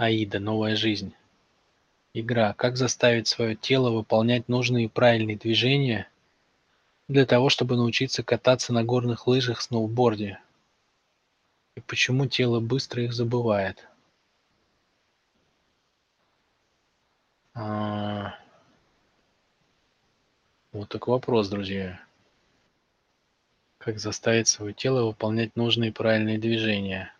Аида. Новая жизнь. Игра. Как заставить свое тело выполнять нужные и правильные движения для того, чтобы научиться кататься на горных лыжах, сноуборде? И почему тело быстро их забывает? А, Вот такой вопрос, друзья. Как заставить свое тело выполнять нужные и правильные движения?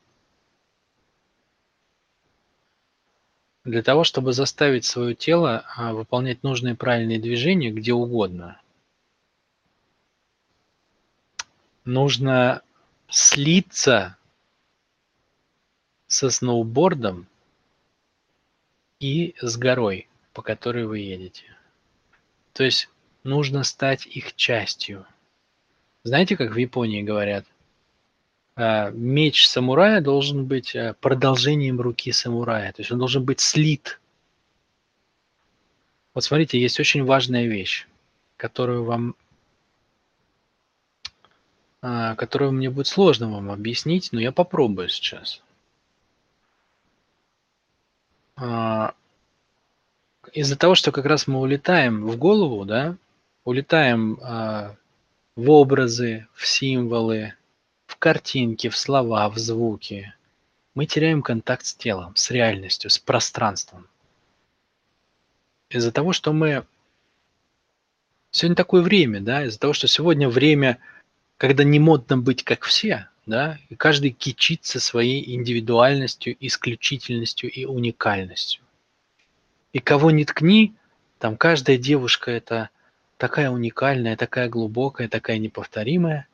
Для того, чтобы заставить свое тело а, выполнять нужные правильные движения где угодно, нужно слиться со сноубордом и с горой, по которой вы едете. То есть нужно стать их частью. Знаете, как в Японии говорят? А, меч самурая должен быть а, продолжением руки самурая. То есть он должен быть слит. Вот смотрите, есть очень важная вещь, которую вам а, которую мне будет сложно вам объяснить, но я попробую сейчас. Из-за того, что как раз мы улетаем в голову, да, улетаем в образы, в символы, картинки, в слова, в звуки, мы теряем контакт с телом, с реальностью, с пространством. Из-за того, что мы... Сегодня такое время, да, из-за того, что сегодня время, когда не модно быть как все, да, и каждый кичится своей индивидуальностью, исключительностью и уникальностью. И кого ни ткни, там каждая девушка это такая уникальная, такая глубокая, такая неповторимая.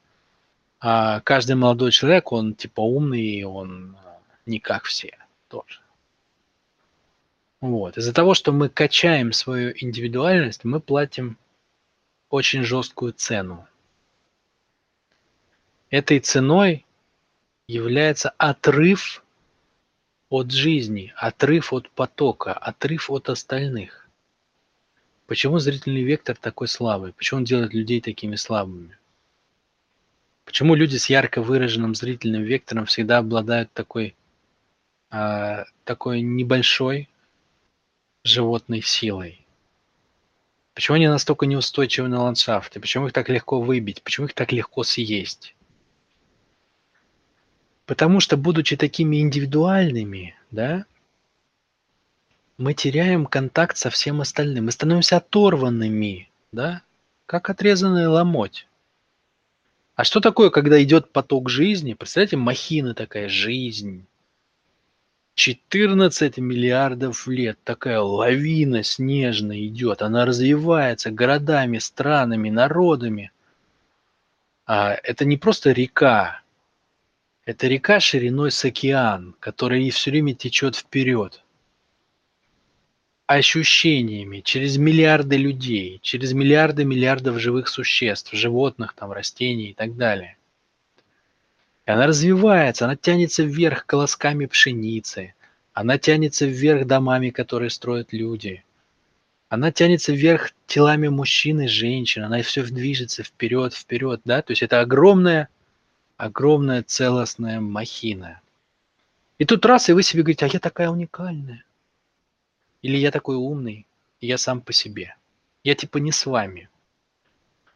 А каждый молодой человек, он типа умный, он а, не как все тоже. Вот. Из-за того, что мы качаем свою индивидуальность, мы платим очень жесткую цену. Этой ценой является отрыв от жизни, отрыв от потока, отрыв от остальных. Почему зрительный вектор такой слабый? Почему он делает людей такими слабыми? Почему люди с ярко выраженным зрительным вектором всегда обладают такой, э, такой небольшой животной силой? Почему они настолько неустойчивы на ландшафте? Почему их так легко выбить? Почему их так легко съесть? Потому что, будучи такими индивидуальными, да, мы теряем контакт со всем остальным. Мы становимся оторванными, да, как отрезанный ломоть. А что такое, когда идет поток жизни? Представляете, махина такая, жизнь. 14 миллиардов лет такая лавина снежная идет. Она развивается городами, странами, народами. А это не просто река. Это река шириной с океан, которая все время течет вперед ощущениями через миллиарды людей, через миллиарды миллиардов живых существ, животных, там, растений и так далее. И она развивается, она тянется вверх колосками пшеницы, она тянется вверх домами, которые строят люди, она тянется вверх телами мужчин и женщин, она все движется вперед, вперед, да, то есть это огромная, огромная целостная махина. И тут раз, и вы себе говорите, а я такая уникальная. Или я такой умный, и я сам по себе. Я типа не с вами.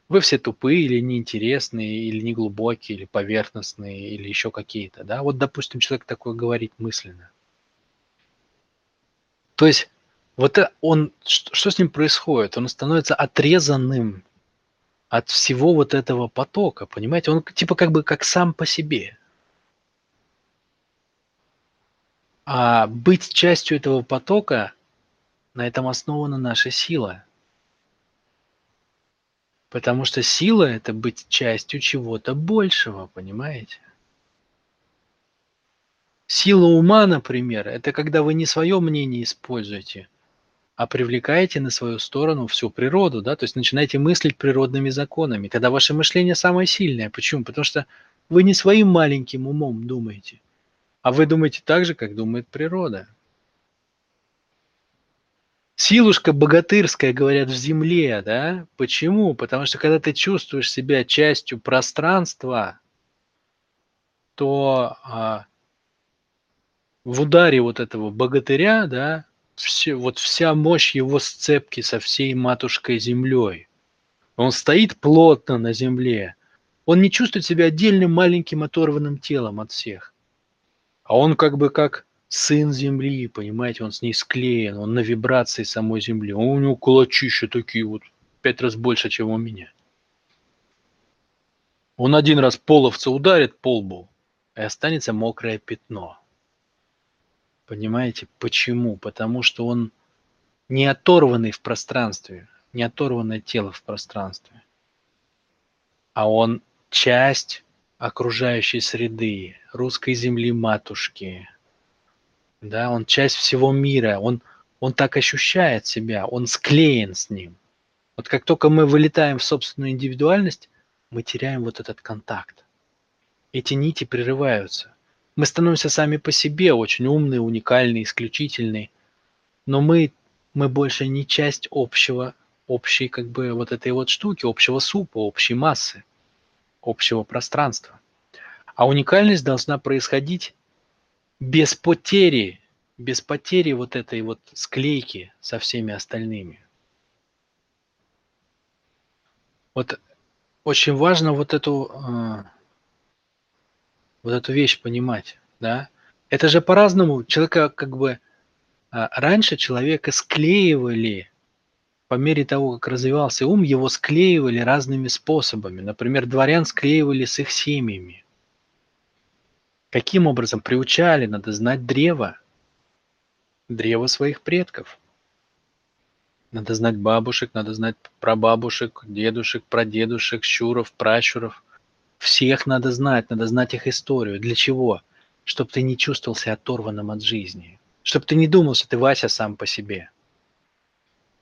Вы все тупые или неинтересные, или неглубокие, или поверхностные, или еще какие-то. Да? Вот, допустим, человек такое говорит мысленно. То есть вот э, он, что с ним происходит? Он становится отрезанным от всего вот этого потока, понимаете? Он типа как бы как сам по себе. А быть частью этого потока на этом основана наша сила. Потому что сила – это быть частью чего-то большего, понимаете? Сила ума, например, это когда вы не свое мнение используете, а привлекаете на свою сторону всю природу, да, то есть начинаете мыслить природными законами, когда ваше мышление самое сильное. Почему? Потому что вы не своим маленьким умом думаете, а вы думаете так же, как думает природа. Силушка богатырская, говорят, в земле, да? Почему? Потому что когда ты чувствуешь себя частью пространства, то а, в ударе вот этого богатыря, да, все, вот вся мощь его сцепки со всей матушкой землей. Он стоит плотно на земле. Он не чувствует себя отдельным маленьким оторванным телом от всех. А он как бы как сын земли, понимаете, он с ней склеен, он на вибрации самой земли. У него кулачища такие вот, пять раз больше, чем у меня. Он один раз половца ударит по лбу, и останется мокрое пятно. Понимаете, почему? Потому что он не оторванный в пространстве, не оторванное тело в пространстве, а он часть окружающей среды, русской земли матушки. Да, он часть всего мира, он, он так ощущает себя, он склеен с ним. Вот как только мы вылетаем в собственную индивидуальность, мы теряем вот этот контакт. Эти нити прерываются. Мы становимся сами по себе очень умные, уникальные, исключительные, но мы, мы больше не часть общего, общей как бы вот этой вот штуки, общего супа, общей массы, общего пространства. А уникальность должна происходить без потери, без потери вот этой вот склейки со всеми остальными. Вот очень важно вот эту э, вот эту вещь понимать, да. Это же по-разному человека как бы а, раньше человека склеивали по мере того, как развивался ум, его склеивали разными способами. Например, дворян склеивали с их семьями. Каким образом? Приучали, надо знать древо, древо своих предков. Надо знать бабушек, надо знать прабабушек, дедушек, прадедушек, щуров, пращуров – всех надо знать, надо знать их историю. Для чего? Чтобы ты не чувствовал себя оторванным от жизни. Чтобы ты не думал, что ты Вася сам по себе.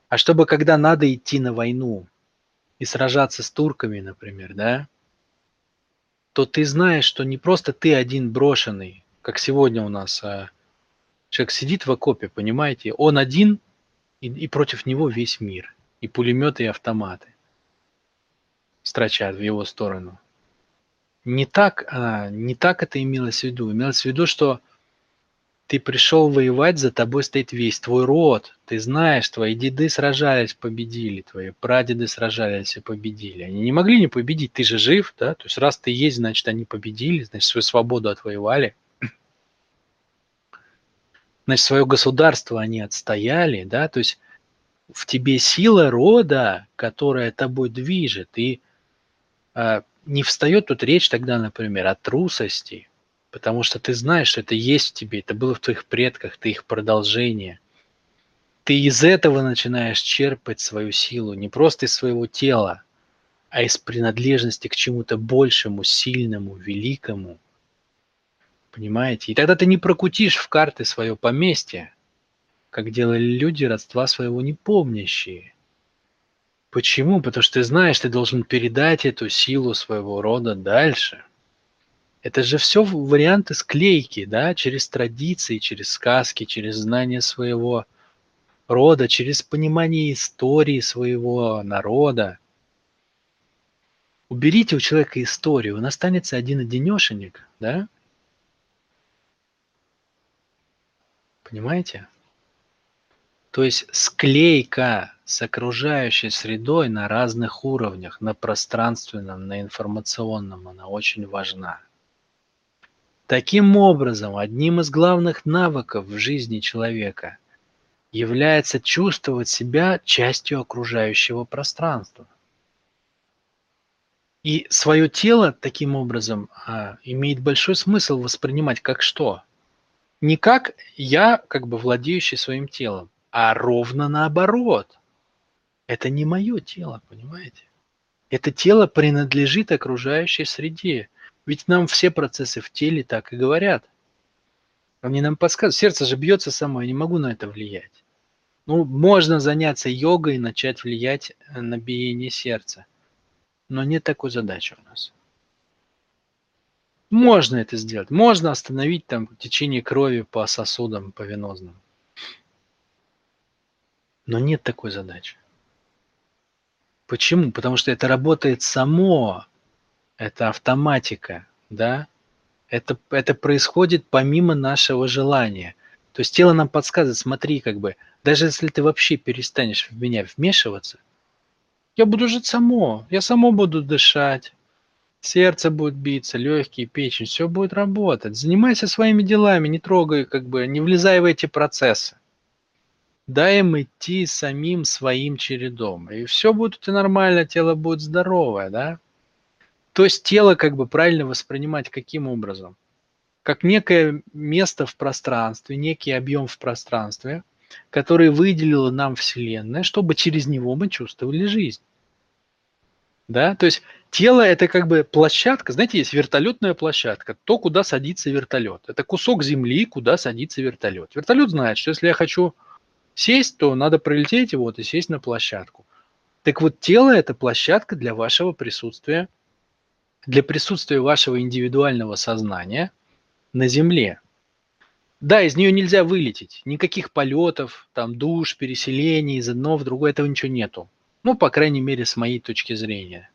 А чтобы, когда надо идти на войну и сражаться с турками, например, да, то ты знаешь, что не просто ты один брошенный, как сегодня у нас а человек сидит в окопе, понимаете, он один, и, и против него весь мир, и пулеметы, и автоматы строчат в его сторону не так, а, не так это имелось в виду. Имелось в виду, что ты пришел воевать, за тобой стоит весь твой род. Ты знаешь, твои деды сражались, победили, твои прадеды сражались и победили. Они не могли не победить, ты же жив, да? То есть раз ты есть, значит, они победили, значит, свою свободу отвоевали. Значит, свое государство они отстояли, да? То есть в тебе сила рода, которая тобой движет, и а, не встает тут речь тогда, например, о трусости, потому что ты знаешь, что это есть в тебе, это было в твоих предках, ты их продолжение. Ты из этого начинаешь черпать свою силу, не просто из своего тела, а из принадлежности к чему-то большему, сильному, великому. Понимаете? И тогда ты не прокутишь в карты свое поместье, как делали люди родства своего непомнящие – Почему? Потому что ты знаешь, ты должен передать эту силу своего рода дальше. Это же все варианты склейки, да, через традиции, через сказки, через знание своего рода, через понимание истории своего народа. Уберите у человека историю, он останется один-одинешенек, да? Понимаете? То есть склейка с окружающей средой на разных уровнях, на пространственном, на информационном, она очень важна. Таким образом, одним из главных навыков в жизни человека является чувствовать себя частью окружающего пространства. И свое тело таким образом а, имеет большой смысл воспринимать как что? Не как я, как бы владеющий своим телом, а ровно наоборот. Это не мое тело, понимаете? Это тело принадлежит окружающей среде. Ведь нам все процессы в теле так и говорят. Они нам подсказывают. Сердце же бьется само, я не могу на это влиять. Ну, можно заняться йогой и начать влиять на биение сердца. Но нет такой задачи у нас. Можно это сделать. Можно остановить там течение крови по сосудам, по венозным. Но нет такой задачи. Почему? Потому что это работает само, это автоматика, да? Это, это происходит помимо нашего желания. То есть тело нам подсказывает, смотри, как бы, даже если ты вообще перестанешь в меня вмешиваться, я буду жить само, я само буду дышать, сердце будет биться, легкие, печень, все будет работать. Занимайся своими делами, не трогай, как бы, не влезай в эти процессы. Дай им идти самим своим чередом. И все будет и нормально, тело будет здоровое, да? То есть тело как бы правильно воспринимать каким образом? Как некое место в пространстве, некий объем в пространстве, который выделила нам Вселенная, чтобы через него мы чувствовали жизнь. Да, то есть тело это как бы площадка, знаете, есть вертолетная площадка, то, куда садится вертолет. Это кусок земли, куда садится вертолет. Вертолет знает, что если я хочу сесть, то надо прилететь вот и сесть на площадку. Так вот, тело – это площадка для вашего присутствия для присутствия вашего индивидуального сознания на Земле. Да, из нее нельзя вылететь. Никаких полетов, там душ, переселений из одного в другое, этого ничего нету. Ну, по крайней мере, с моей точки зрения.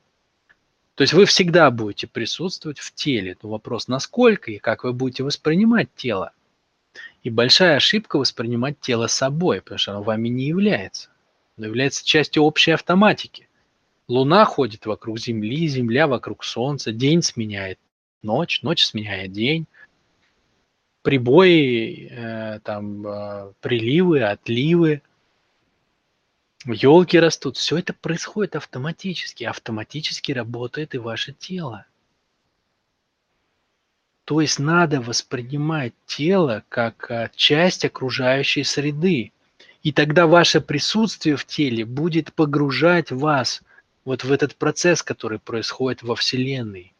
То есть вы всегда будете присутствовать в теле. Но вопрос, насколько и как вы будете воспринимать тело. И большая ошибка воспринимать тело собой, потому что оно вами не является. Оно является частью общей автоматики. Луна ходит вокруг Земли, Земля вокруг Солнца, день сменяет ночь, ночь сменяет день. Прибои, э, там, э, приливы, отливы, елки растут. Все это происходит автоматически. Автоматически работает и ваше тело. То есть надо воспринимать тело как э, часть окружающей среды. И тогда ваше присутствие в теле будет погружать вас – вот в этот процесс, который происходит во Вселенной.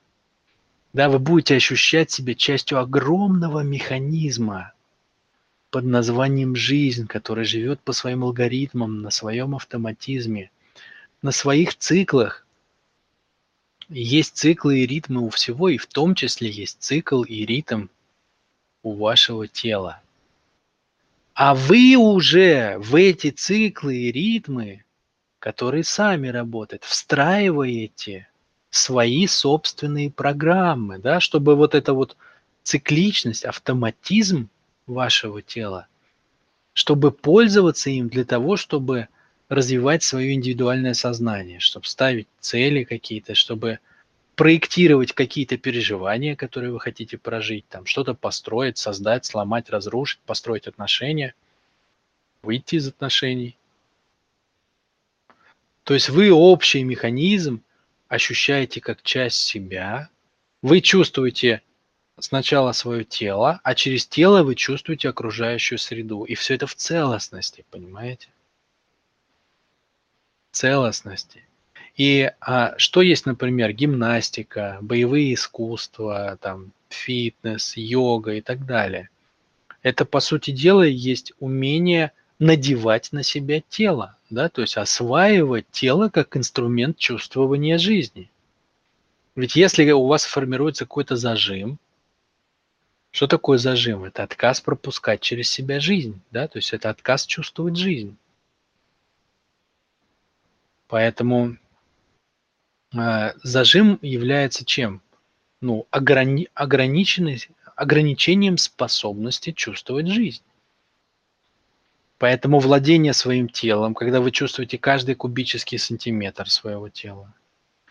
Да, вы будете ощущать себя частью огромного механизма под названием жизнь, который живет по своим алгоритмам, на своем автоматизме, на своих циклах. Есть циклы и ритмы у всего, и в том числе есть цикл и ритм у вашего тела. А вы уже в эти циклы и ритмы которые сами работают, встраиваете свои собственные программы, да, чтобы вот эта вот цикличность, автоматизм вашего тела, чтобы пользоваться им для того, чтобы развивать свое индивидуальное сознание, чтобы ставить цели какие-то, чтобы проектировать какие-то переживания, которые вы хотите прожить, там что-то построить, создать, сломать, разрушить, построить отношения, выйти из отношений. То есть вы общий механизм ощущаете как часть себя, вы чувствуете сначала свое тело, а через тело вы чувствуете окружающую среду. И все это в целостности, понимаете? Целостности. И а, что есть, например, гимнастика, боевые искусства, там, фитнес, йога и так далее. Это, по сути дела, есть умение надевать на себя тело, да, то есть осваивать тело как инструмент чувствования жизни. Ведь если у вас формируется какой-то зажим, что такое зажим? Это отказ пропускать через себя жизнь, да, то есть это отказ чувствовать жизнь. Поэтому э, зажим является чем? Ну, ограни- ограниченный, ограничением способности чувствовать жизнь. Поэтому владение своим телом, когда вы чувствуете каждый кубический сантиметр своего тела,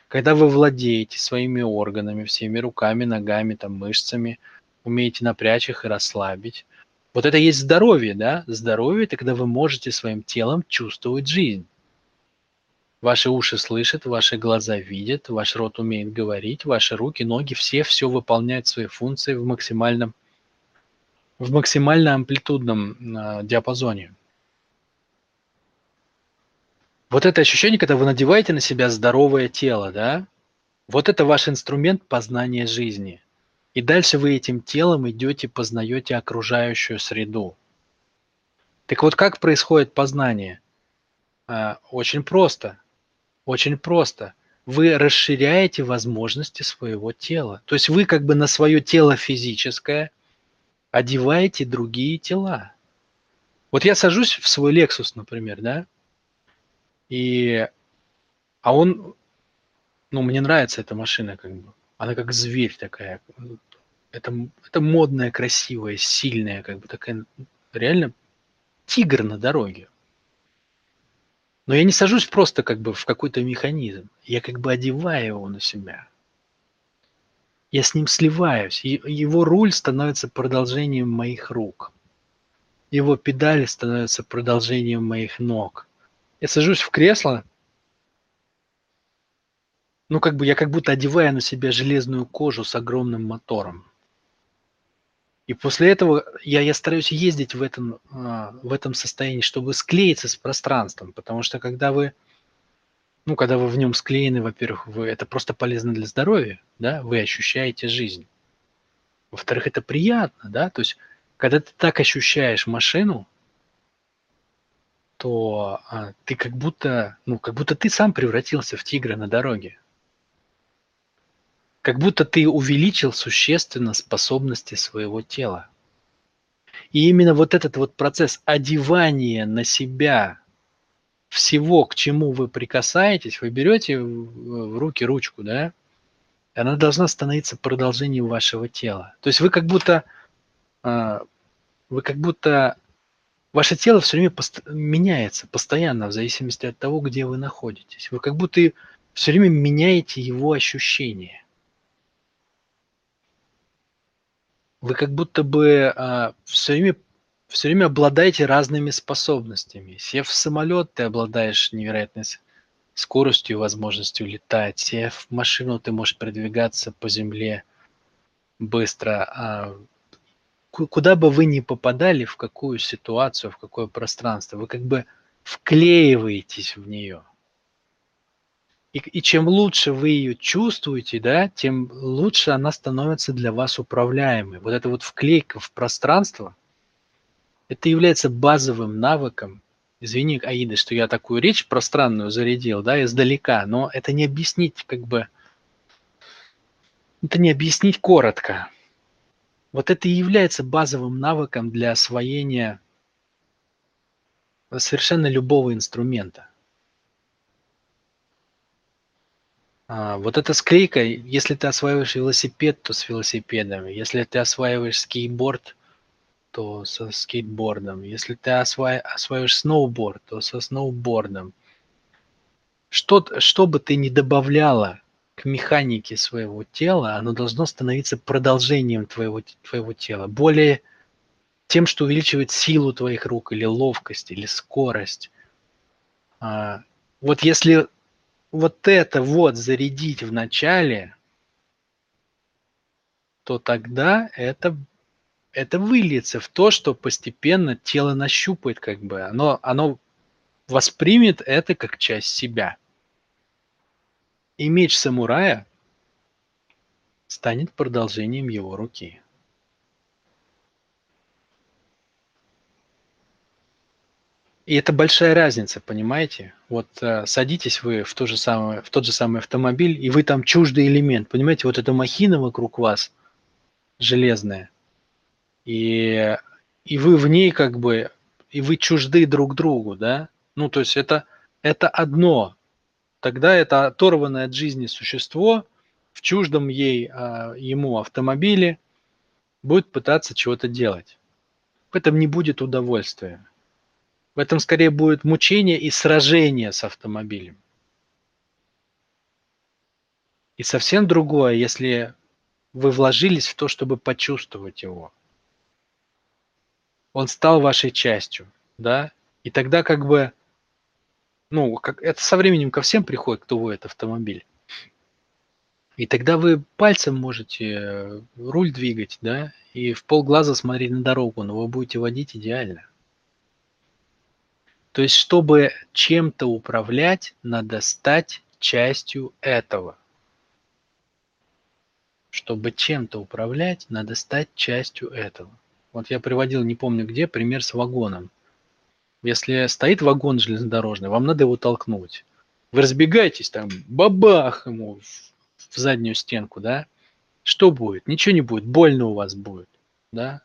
когда вы владеете своими органами, всеми руками, ногами, там, мышцами, умеете напрячь их и расслабить, вот это есть здоровье, да? Здоровье – это когда вы можете своим телом чувствовать жизнь. Ваши уши слышат, ваши глаза видят, ваш рот умеет говорить, ваши руки, ноги, все все выполняют свои функции в максимальном, в максимально амплитудном э, диапазоне. Вот это ощущение, когда вы надеваете на себя здоровое тело, да, вот это ваш инструмент познания жизни. И дальше вы этим телом идете, познаете окружающую среду. Так вот, как происходит познание? А, очень просто. Очень просто. Вы расширяете возможности своего тела. То есть вы как бы на свое тело физическое одеваете другие тела. Вот я сажусь в свой Lexus, например, да, и, а он, ну, мне нравится эта машина, как бы. Она как зверь такая. это, это модная, красивая, сильная, как бы такая реально тигр на дороге. Но я не сажусь просто как бы в какой-то механизм. Я как бы одеваю его на себя. Я с ним сливаюсь. Его руль становится продолжением моих рук. Его педали становятся продолжением моих ног. Я сажусь в кресло, ну как бы я как будто одеваю на себя железную кожу с огромным мотором. И после этого я, я стараюсь ездить в этом, а, в этом состоянии, чтобы склеиться с пространством. Потому что когда вы, ну, когда вы в нем склеены, во-первых, вы, это просто полезно для здоровья, да, вы ощущаете жизнь. Во-вторых, это приятно, да, то есть, когда ты так ощущаешь машину, то а, ты как будто, ну, как будто ты сам превратился в тигра на дороге как будто ты увеличил существенно способности своего тела. И именно вот этот вот процесс одевания на себя всего, к чему вы прикасаетесь, вы берете в руки ручку, да, она должна становиться продолжением вашего тела. То есть вы как будто, а, вы как будто, ваше тело все время пост- меняется постоянно в зависимости от того, где вы находитесь. Вы как будто все время меняете его ощущения. вы как будто бы а, все время все время обладаете разными способностями. Сев в самолет, ты обладаешь невероятной скоростью, возможностью летать. Сев в машину, ты можешь передвигаться по земле быстро. А куда бы вы ни попадали, в какую ситуацию, в какое пространство, вы как бы вклеиваетесь в нее. И, и чем лучше вы ее чувствуете, да, тем лучше она становится для вас управляемой. Вот эта вот вклейка в пространство, это является базовым навыком. Извини, Аида, что я такую речь пространную зарядил, да, издалека, но это не объяснить как бы, это не объяснить коротко. Вот это и является базовым навыком для освоения совершенно любого инструмента. А, вот эта склейка, если ты осваиваешь велосипед, то с велосипедом. Если ты осваиваешь скейтборд, то со скейтбордом. Если ты осва... осваиваешь сноуборд, то со сноубордом. Что, что бы ты ни добавляла к механике своего тела, оно должно становиться продолжением твоего, твоего тела. Более тем, что увеличивает силу твоих рук, или ловкость, или скорость. А, вот если вот это вот зарядить в начале, то тогда это, это выльется в то, что постепенно тело нащупает, как бы, оно, оно воспримет это как часть себя. И меч самурая станет продолжением его руки. И это большая разница, понимаете? Вот э, садитесь вы в, то же самое, в тот же самый автомобиль, и вы там чуждый элемент, понимаете? Вот эта махина вокруг вас железная, и, и вы в ней как бы, и вы чужды друг другу, да? Ну, то есть это, это одно. Тогда это оторванное от жизни существо в чуждом ей, а, ему автомобиле будет пытаться чего-то делать. В этом не будет удовольствия. В этом скорее будет мучение и сражение с автомобилем. И совсем другое, если вы вложились в то, чтобы почувствовать его. Он стал вашей частью, да? И тогда как бы, ну, как, это со временем ко всем приходит, кто водит автомобиль. И тогда вы пальцем можете э, руль двигать, да, и в полглаза смотреть на дорогу, но вы будете водить идеально. То есть, чтобы чем-то управлять, надо стать частью этого. Чтобы чем-то управлять, надо стать частью этого. Вот я приводил, не помню где, пример с вагоном. Если стоит вагон железнодорожный, вам надо его толкнуть. Вы разбегаетесь там, бабах ему в заднюю стенку, да? Что будет? Ничего не будет, больно у вас будет, да?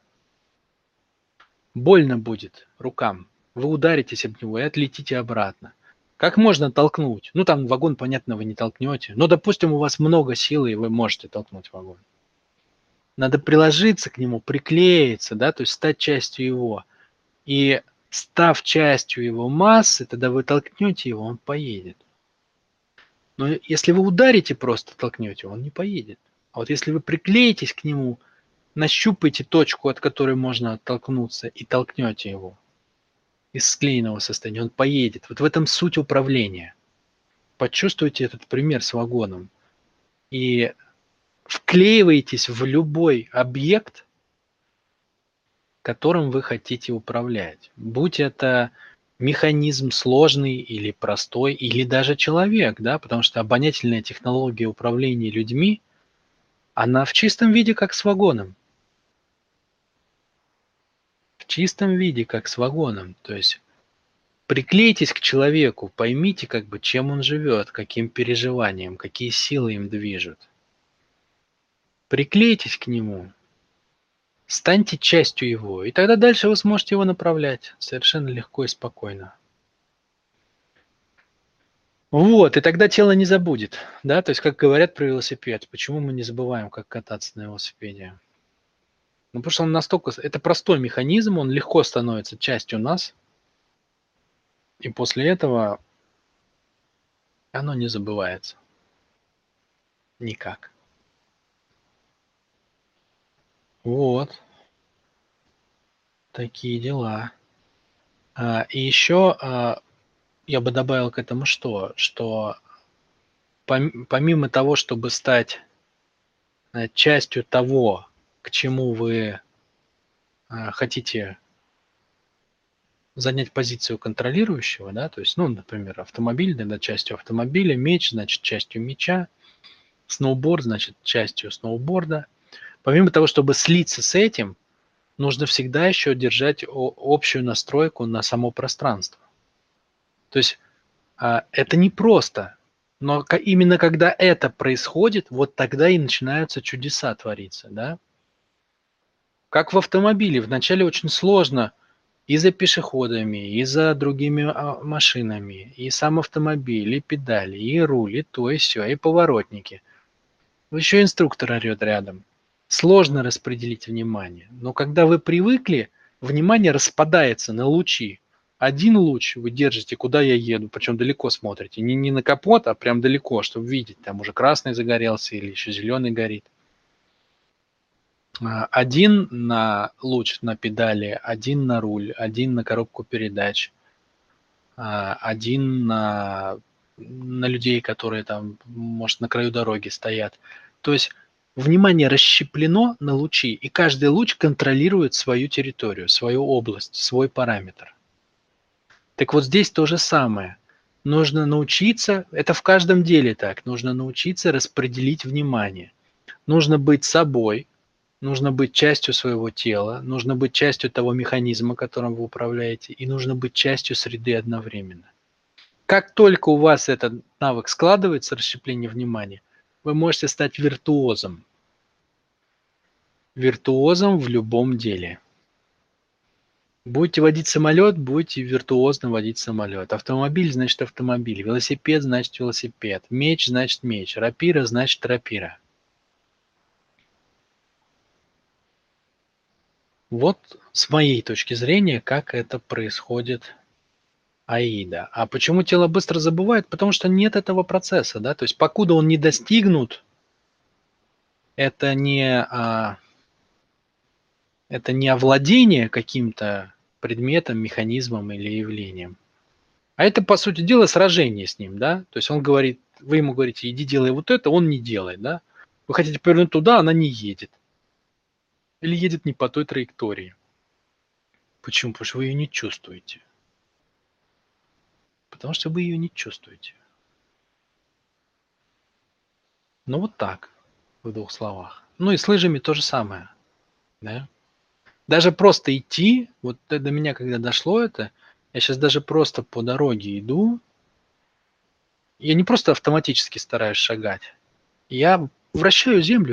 Больно будет рукам, вы ударитесь об него и отлетите обратно. Как можно толкнуть? Ну, там вагон, понятно, вы не толкнете. Но, допустим, у вас много силы, и вы можете толкнуть вагон. Надо приложиться к нему, приклеиться, да, то есть стать частью его. И став частью его массы, тогда вы толкнете его, он поедет. Но если вы ударите просто, толкнете, он не поедет. А вот если вы приклеитесь к нему, нащупаете точку, от которой можно оттолкнуться, и толкнете его из склеенного состояния, он поедет. Вот в этом суть управления. Почувствуйте этот пример с вагоном. И вклеиваетесь в любой объект, которым вы хотите управлять. Будь это механизм сложный или простой, или даже человек, да, потому что обонятельная технология управления людьми, она в чистом виде как с вагоном. В чистом виде как с вагоном. То есть приклейтесь к человеку, поймите, как бы, чем он живет, каким переживанием, какие силы им движут. Приклейтесь к нему, станьте частью его, и тогда дальше вы сможете его направлять совершенно легко и спокойно. Вот, и тогда тело не забудет, да, то есть, как говорят про велосипед, почему мы не забываем, как кататься на велосипеде? Ну, потому что он настолько, это простой механизм, он легко становится частью нас, и после этого оно не забывается. Никак. Вот. Такие дела. А, и еще а, я бы добавил к этому что? Что помимо того, чтобы стать э, частью того, к чему вы а, хотите занять позицию контролирующего, да, то есть, ну, например, автомобиль, тогда частью автомобиля, меч, значит, частью меча, сноуборд, значит, частью сноуборда – Помимо того, чтобы слиться с этим, нужно всегда еще держать общую настройку на само пространство. То есть а, это не просто, но именно когда это происходит, вот тогда и начинаются чудеса твориться, да? Как в автомобиле, вначале очень сложно и за пешеходами, и за другими а, машинами, и сам автомобиль, и педали, и руль, и то, и все, и поворотники. Еще инструктор орет рядом сложно распределить внимание. Но когда вы привыкли, внимание распадается на лучи. Один луч вы держите, куда я еду, причем далеко смотрите. Не, не на капот, а прям далеко, чтобы видеть. Там уже красный загорелся или еще зеленый горит. А, один на луч на педали, один на руль, один на коробку передач, а, один на, на людей, которые там, может, на краю дороги стоят. То есть Внимание расщеплено на лучи, и каждый луч контролирует свою территорию, свою область, свой параметр. Так вот здесь то же самое. Нужно научиться, это в каждом деле так, нужно научиться распределить внимание. Нужно быть собой, нужно быть частью своего тела, нужно быть частью того механизма, которым вы управляете, и нужно быть частью среды одновременно. Как только у вас этот навык складывается, расщепление внимания, вы можете стать виртуозом. Виртуозом в любом деле. Будете водить самолет, будете виртуозно водить самолет. Автомобиль значит автомобиль. Велосипед значит велосипед. Меч значит меч. Рапира значит рапира. Вот с моей точки зрения, как это происходит Аида. А почему тело быстро забывает? Потому что нет этого процесса, да, то есть покуда он не достигнут, это не, а, это не овладение каким-то предметом, механизмом или явлением, а это, по сути дела, сражение с ним, да, то есть он говорит, вы ему говорите, иди делай вот это, он не делает, да, вы хотите повернуть туда, она не едет. Или едет не по той траектории. Почему? Потому что вы ее не чувствуете. Потому что вы ее не чувствуете. Ну вот так, в двух словах. Ну и с лыжами то же самое. Да? Даже просто идти, вот до меня когда дошло это, я сейчас даже просто по дороге иду, я не просто автоматически стараюсь шагать, я вращаю землю